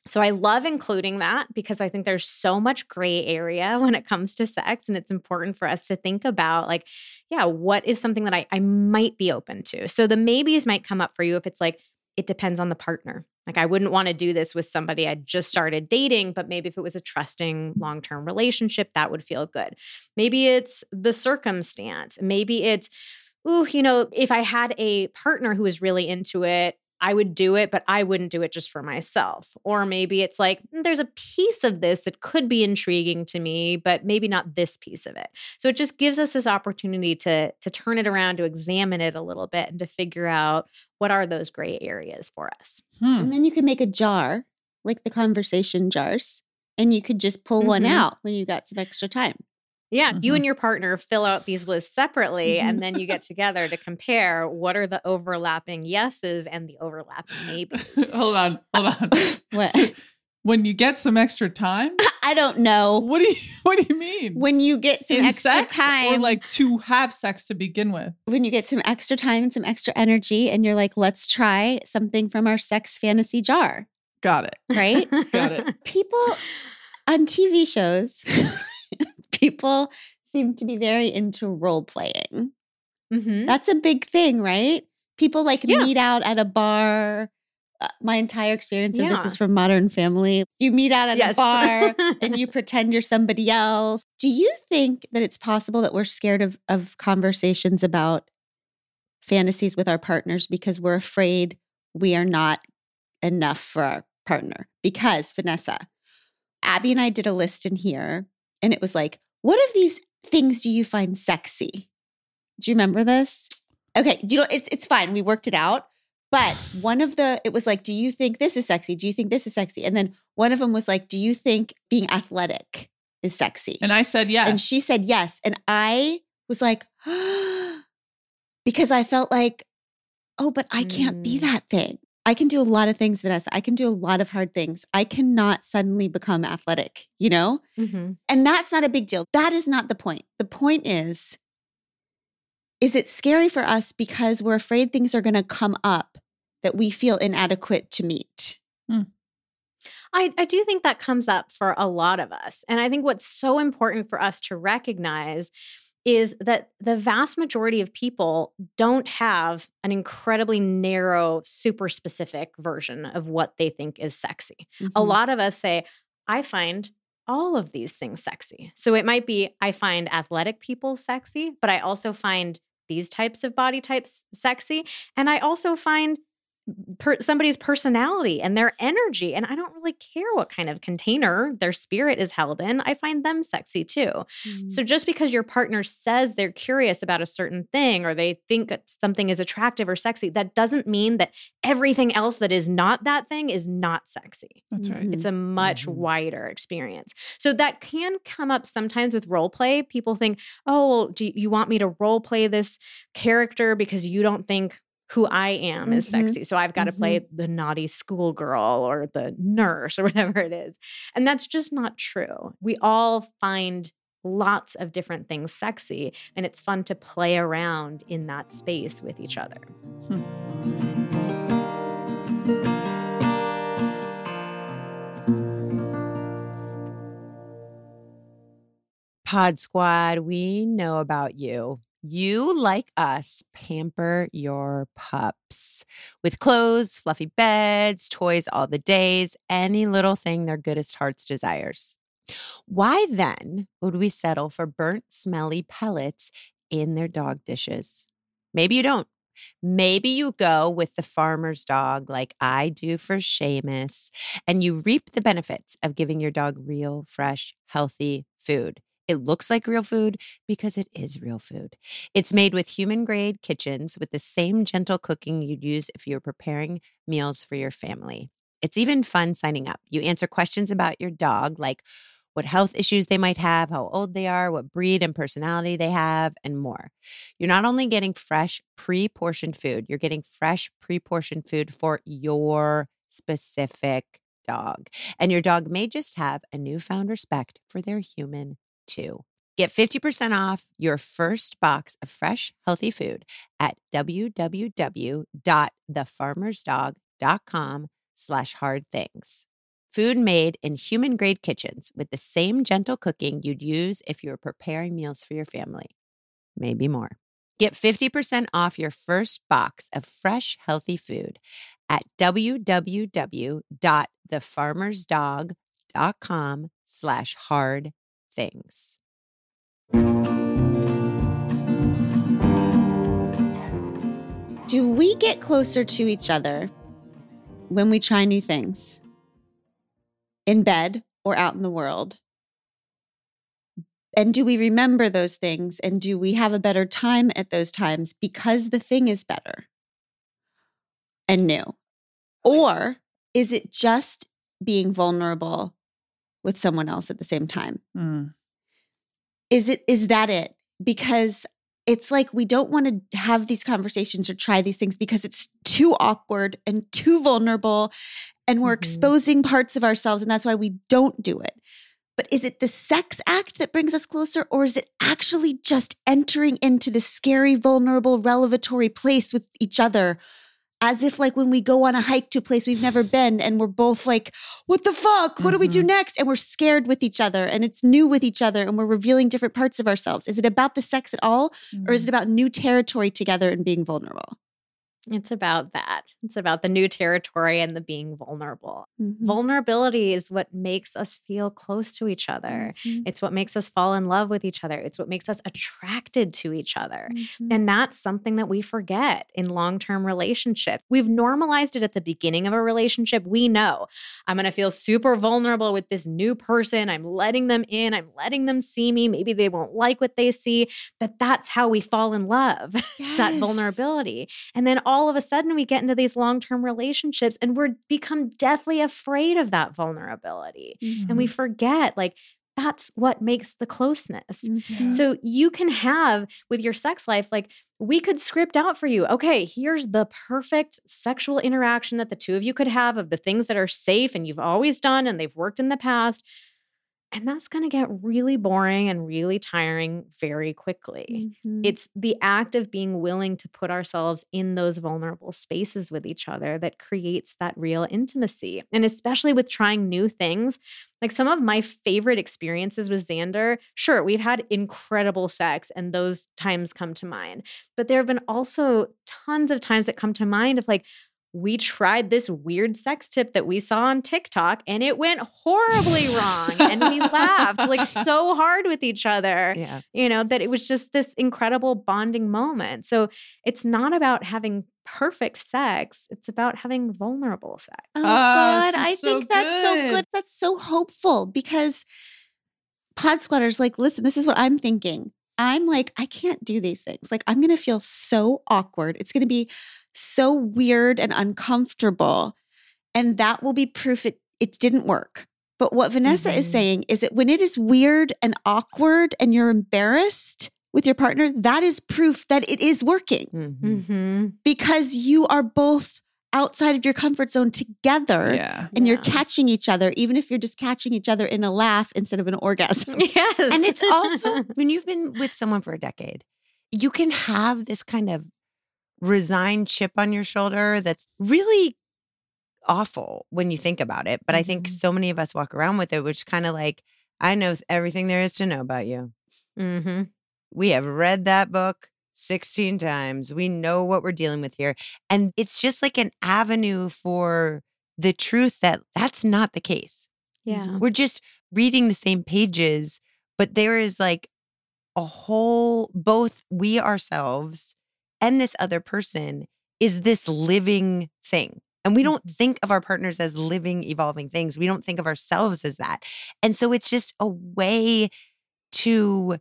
So I love including that because I think there's so much gray area when it comes to sex. And it's important for us to think about, like, yeah, what is something that I, I might be open to? So the maybes might come up for you if it's like, it depends on the partner. Like, I wouldn't want to do this with somebody I just started dating, but maybe if it was a trusting long term relationship, that would feel good. Maybe it's the circumstance. Maybe it's, ooh, you know, if I had a partner who was really into it, I would do it, but I wouldn't do it just for myself. Or maybe it's like, "Mm, there's a piece of this that could be intriguing to me, but maybe not this piece of it. So it just gives us this opportunity to, to turn it around, to examine it a little bit, and to figure out what are those gray areas for us. Hmm. And then you can make a jar, like the conversation jars, and you could just pull one Mhm. out when you got some extra time. Yeah, you Mhm. and your partner fill out these lists separately, Mhm. and then you get together to compare what are the overlapping yeses and the overlapping maybes. hold on, hold on. What? when you get some extra time, I don't know. what do you what do you mean? When you get some In extra sex time, or like to have sex to begin with? when you get some extra time and some extra energy, and you're like, let's try something from our sex fantasy jar, Got it. right? Got it. people on TV shows, people seem to be very into role playing. Mhm. That's a big thing, right? People like Yeah. meet out at a bar. Uh, my entire experience of this is from Modern Family. You meet out at Yes. a bar and you pretend you're somebody else. Do you think that it's possible that we're scared of, of conversations about fantasies with our partners because we're afraid we are not enough for our partner? Because, Vanessa, Abby and I did a list in here and it was like, what of these things do you find sexy? Do you remember this? Okay, you know it's it's fine. We worked it out. But one of the it was like, do you think this is sexy? Do you think this is sexy? And then one of them was like, do you think being athletic is sexy? And I said yes. And she said yes. And I was like, because I felt like, oh, but I can't be Mm. that thing. I can do a lot of things, Vanessa. I can do a lot of hard things. I cannot suddenly become athletic, you know? Mhm. And that's not a big deal. That is not the point. The point is, is it scary for us because we're afraid things are going to come up that we feel inadequate to meet? I, I do think that comes up for a lot of us. And I think what's so important for us to recognize is that the vast majority of people don't have an incredibly narrow, super specific version of what they think is sexy. A Mhm. lot of us say, I find all of these things sexy. So it might be, I find athletic people sexy, but I also find these types of body types sexy. And I also find per- somebody's personality and their energy. And I don't really care what kind of container their spirit is held in. I find them sexy too. Mhm. So just because your partner says they're curious about a certain thing or they think that something is attractive or sexy, that doesn't mean that everything else that is not that thing is not sexy. That's right. Mhm. It's a much Mhm. wider experience. So that can come up sometimes with role play. People think, "Oh, well, do you want me to role play this character because you don't think who I am is Mhm. sexy. So I've got to play the naughty schoolgirl or the nurse or whatever it is. And that's just not true. We all find lots of different things sexy, and it's fun to play around in that space with each other. Pod Squad, we know about you. You, like us, pamper your pups with clothes, fluffy beds, toys all the days, any little thing their goodest hearts desires. Why then would we settle for burnt, smelly pellets in their dog dishes? Maybe you don't. Maybe you go with the farmer's dog like I do for Seamus, and you reap the benefits of giving your dog real, fresh, healthy food. It looks like real food because it is real food. It's made with human grade kitchens with the same gentle cooking you'd use if you were preparing meals for your family. It's even fun signing up. You answer questions about your dog, like what health issues they might have, how old they are, what breed and personality they have, and more. You're not only getting fresh, pre portioned food, you're getting fresh, pre portioned food for your specific dog. And your dog may just have a newfound respect for their human too. Get 50% off your first box of fresh, healthy food at www.thefarmersdog.com slash hard things. Food made in human grade kitchens with the same gentle cooking you'd use if you were preparing meals for your family. Maybe more. Get 50% off your first box of fresh, healthy food at www.thefarmersdog.com slash hard things. Do we get closer to each other when we try new things in bed or out in the world? And do we remember those things? And do we have a better time at those times because the thing is better and new? Or is it just being vulnerable with someone else at the same time? Mm. is it is that it because it's like we don't want to have these conversations or try these things because it's too awkward and too vulnerable and we're Mhm. exposing parts of ourselves and that's why we don't do it but is it the sex act that brings us closer or is it actually just entering into this scary vulnerable revelatory place with each other as if like when we go on a hike to a place we've never been and we're both like what the fuck? What do we do mm-hmm. next? And we're scared with each other and it's new with each other and we're revealing different parts of ourselves. Is it about the sex at all or is mm-hmm. it about new territory together and being vulnerable It's about that. It's about the new territory and the being vulnerable. Mm-hmm. Vulnerability is what makes us feel close to each other. Mhm. It's what makes us fall in love with each other. It's what makes us attracted to each other. Mhm. And that's something that we forget in long term relationships. We've normalized it at the beginning of a relationship. We know I'm going to feel super vulnerable with this new person. I'm letting them in, I'm letting them see me. Maybe they won't like what they see, but that's how we fall in love. It's that vulnerability. And then all of a sudden we get into these long term relationships and we're become deathly afraid of that vulnerability. And we forget, like, that's what makes the closeness. Mhm. So you can have with your sex life, like we could script out for you, okay, here's the perfect sexual interaction that the two of you could have of the things that are safe and you've always done and they've worked in the past. And that's going to get really boring and really tiring very quickly. Mhm. It's the act of being willing to put ourselves in those vulnerable spaces with each other that creates that real intimacy. And especially with trying new things, like some of my favorite experiences with Xander, sure, we've had incredible sex and those times come to mind. But there have been also tons of times that come to mind of like, we tried this weird sex tip that we saw on TikTok and it went horribly wrong. And we laughed like so hard with each other Yeah. you know, that it was just this incredible bonding moment. So it's not about having perfect sex, it's about having vulnerable sex. Oh Ah, God, I so think that's so good. good. That's so hopeful because pod squatters like, listen, this is what I'm thinking. I'm like, I can't do these things. Like, I'm gonna feel so awkward. It's gonna be so weird and uncomfortable. And that will be proof it it didn't work. But what Vanessa is Mhm. saying is that when it is weird and awkward and you're embarrassed with your partner, that is proof that it is working Mhm. hmm because you are both outside of your comfort zone together Yeah. and you're catching each other, even if you're just catching each other in a laugh instead of an orgasm. Yes. And it's also when you've been with someone for a decade, you can have this kind of resigned chip on your shoulder that's really awful when you think about it. But I think Mhm. so many of us walk around with it, which kind of like, I know everything there is to know about you. hmm We have read that book 16 times. We know what we're dealing with here. And it's just like an avenue for the truth that that's not the case. Yeah. We're just reading the same pages, but there is like a whole, both we ourselves and this other person is this living thing. And we mm. don't think of our partners as living, evolving things. We don't think of ourselves as that. And so it's just a way to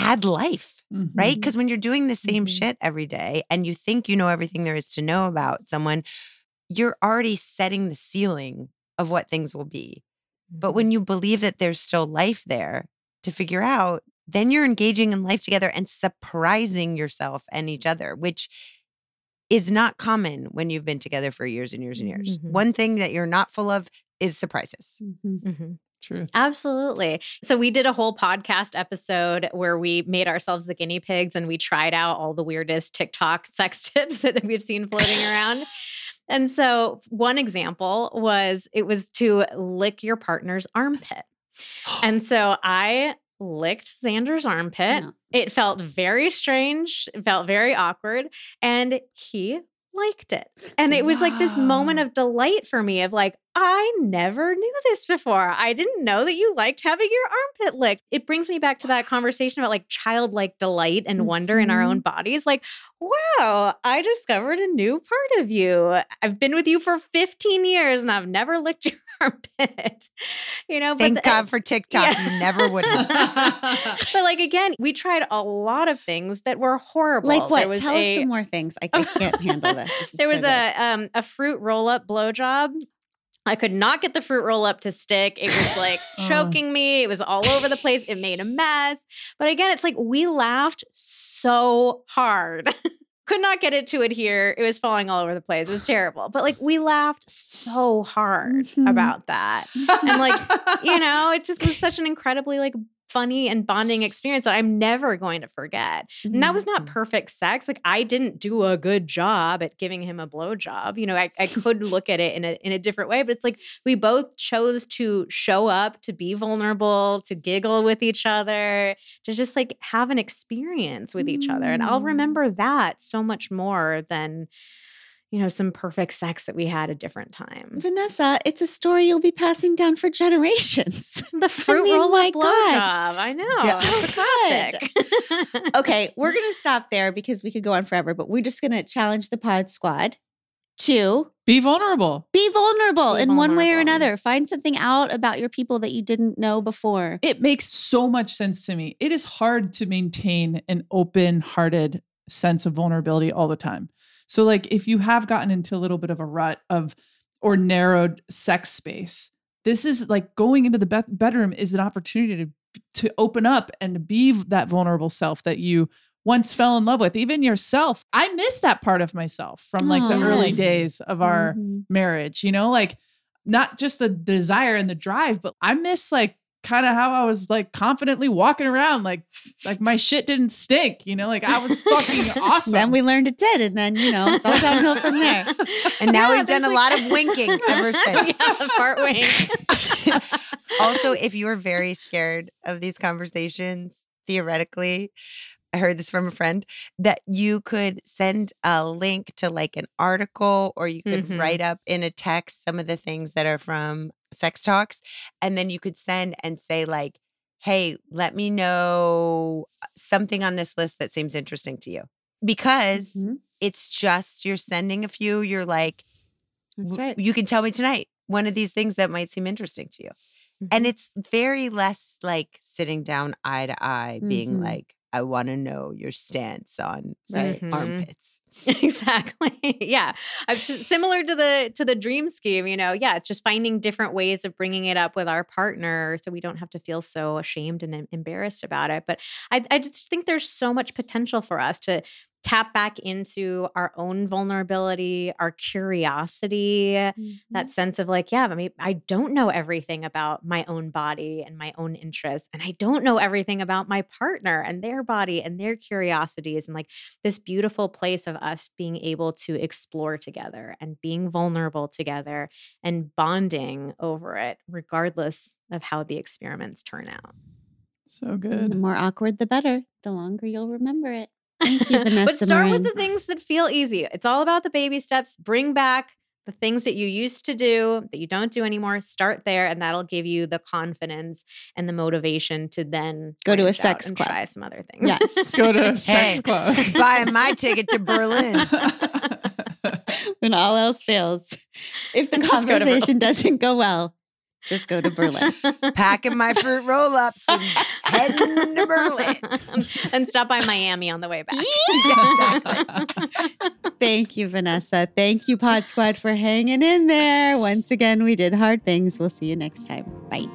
add life, Mhm. right? Because when you're doing the same Mhm. shit every day and you think you know everything there is to know about someone, you're already setting the ceiling of what things will be. Mm-hmm. But when you believe that there's still life there to figure out, then you're engaging in life together and surprising yourself and each other, which is not common when you've been together for years and years and years. Mhm. One thing that you're not full of is surprises. hmm Truth. Absolutely. So we did a whole podcast episode where we made ourselves the guinea pigs and we tried out all the weirdest TikTok sex tips that we've seen floating around. And so one example was it was to lick your partner's armpit. And so I licked Xander's armpit. No. It felt very strange, it felt very awkward, and he liked it. And it was like this moment of delight for me of like, I never knew this before. I didn't know that you liked having your armpit licked. It brings me back to that conversation about like childlike delight and wonder in our own bodies. Like, wow, I discovered a new part of you. I've been with you for 15 years and I've never licked your armpit. You know, Thank the- God for TikTok. Yeah. You never would have. but like again, we tried a lot of things that were horrible. Like what? was Tell a- us some more things. I, I can't handle this. This there was good. a um a fruit roll up blowjob. I could not get the fruit roll up to stick. It was like Oh. choking me. It was all over the place. It made a mess. But again, it's like we laughed so hard. could not get it to adhere. It was falling all over the place. It was terrible. But like we laughed so hard Mhm. about that. And like, you know, it just was such an incredibly like funny and bonding experience that I'm never going to forget. And that was not Mhm. perfect sex. Like I didn't do a good job at giving him a blowjob. You know, I, I could look at it in a in a different way, but it's like we both chose to show up, to be vulnerable, to giggle with each other, to just like have an experience with each other. And I'll Mm. remember that so much more than, you know, some perfect sex that we had a different time. Vanessa, it's a story you'll be passing down for generations. The fruit mean, roll my up God. blowjob. I know. So It's a classic. okay, we're going to stop there because we could go on forever, but we're just going to challenge the pod squad to Be vulnerable. be vulnerable Be in one way or another. Find something out about your people that you didn't know before. It makes so much sense to me. It is hard to maintain an open hearted sense of vulnerability all the time. So, like, if you have gotten into a little bit of a rut of or narrowed sex space, this is like going into the be- bedroom is an opportunity to to open up and be that vulnerable self that you once fell in love with, even yourself. I miss that part of myself from like the Oh, early days of our Mhm. marriage, you know, like not just the desire and the drive, but I miss like kind of how I was like confidently walking around, like like my shit didn't stink, you know, like I was fucking awesome. Then we learned it did, and then you know it's all downhill from there. And now Yeah, we've done a lot of winking ever since. yeah, fart wink. also, if you are very scared of these conversations, theoretically, I heard this from a friend that you could send a link to like an article or you could Mhm. write up in a text some of the things that are from sex talks. And then you could send and say, like, hey, let me know something on this list that seems interesting to you. Because Mhm. it's just you're sending a few, you're like, right. you can tell me tonight one of these things that might seem interesting to you. Mm-hmm. And it's very less like sitting down eye to eye, being Mhm. like, I want to know your stance on Right. Mhm. armpits. exactly yeah similar to the to the dream scheme you know yeah it's just finding different ways of bringing it up with our partner so we don't have to feel so ashamed and embarrassed about it but I, I just think there's so much potential for us to tap back into our own vulnerability our curiosity that mm-hmm. sense of like yeah I mean I don't know everything about my own body and my own interests and I don't know everything about my partner and their body and their curiosities and like this beautiful place of us being able to explore together and being vulnerable together and bonding over it regardless of how the experiments turn out. So good. The more awkward, the better. The longer you'll remember it. Thank you, Vanessa. but start with the things that feel easy. It's all about the baby steps. Bring back the things that you used to do that you don't do anymore. Start there, and that'll give you the confidence and the motivation to then Go to a branch out sex and club. Try some other things. Yes. Go to a Hey. sex club. Buy my ticket to Berlin. when all else fails. If the Just go conversation doesn't go well, just go to Berlin. Packing my fruit roll ups and heading to Berlin. and stop by Miami on the way back. Thank you, Vanessa. Thank you, Pod Squad, for hanging in there. Once again, we did hard things. We'll see you next time. Bye.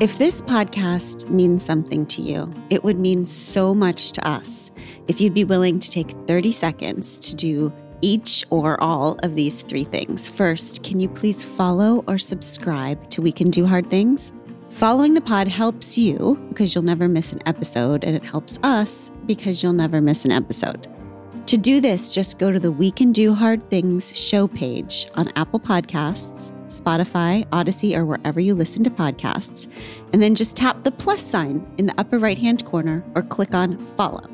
If this podcast means something to you, it would mean so much to us if you'd be willing to take 30 seconds to do each or all of these three things. First, can you please follow or subscribe to We Can Do Hard Things? Following the pod helps you because you'll never miss an episode, and it helps us because you'll never miss an episode. To do this, just go to the We Can Do Hard Things show page on Apple Podcasts, Spotify, Audacy, or wherever you listen to podcasts, and then just tap the plus sign in the upper right hand corner or click on follow.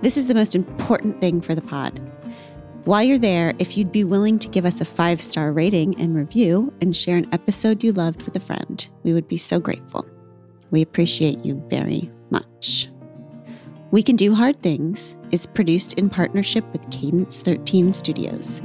This is the most important thing for the pod. While you're there, if you'd be willing to give us a five star rating and review and share an episode you loved with a friend, we would be so grateful. We appreciate you very much. We Can Do Hard Things is produced in partnership with Cadence 13 Studios.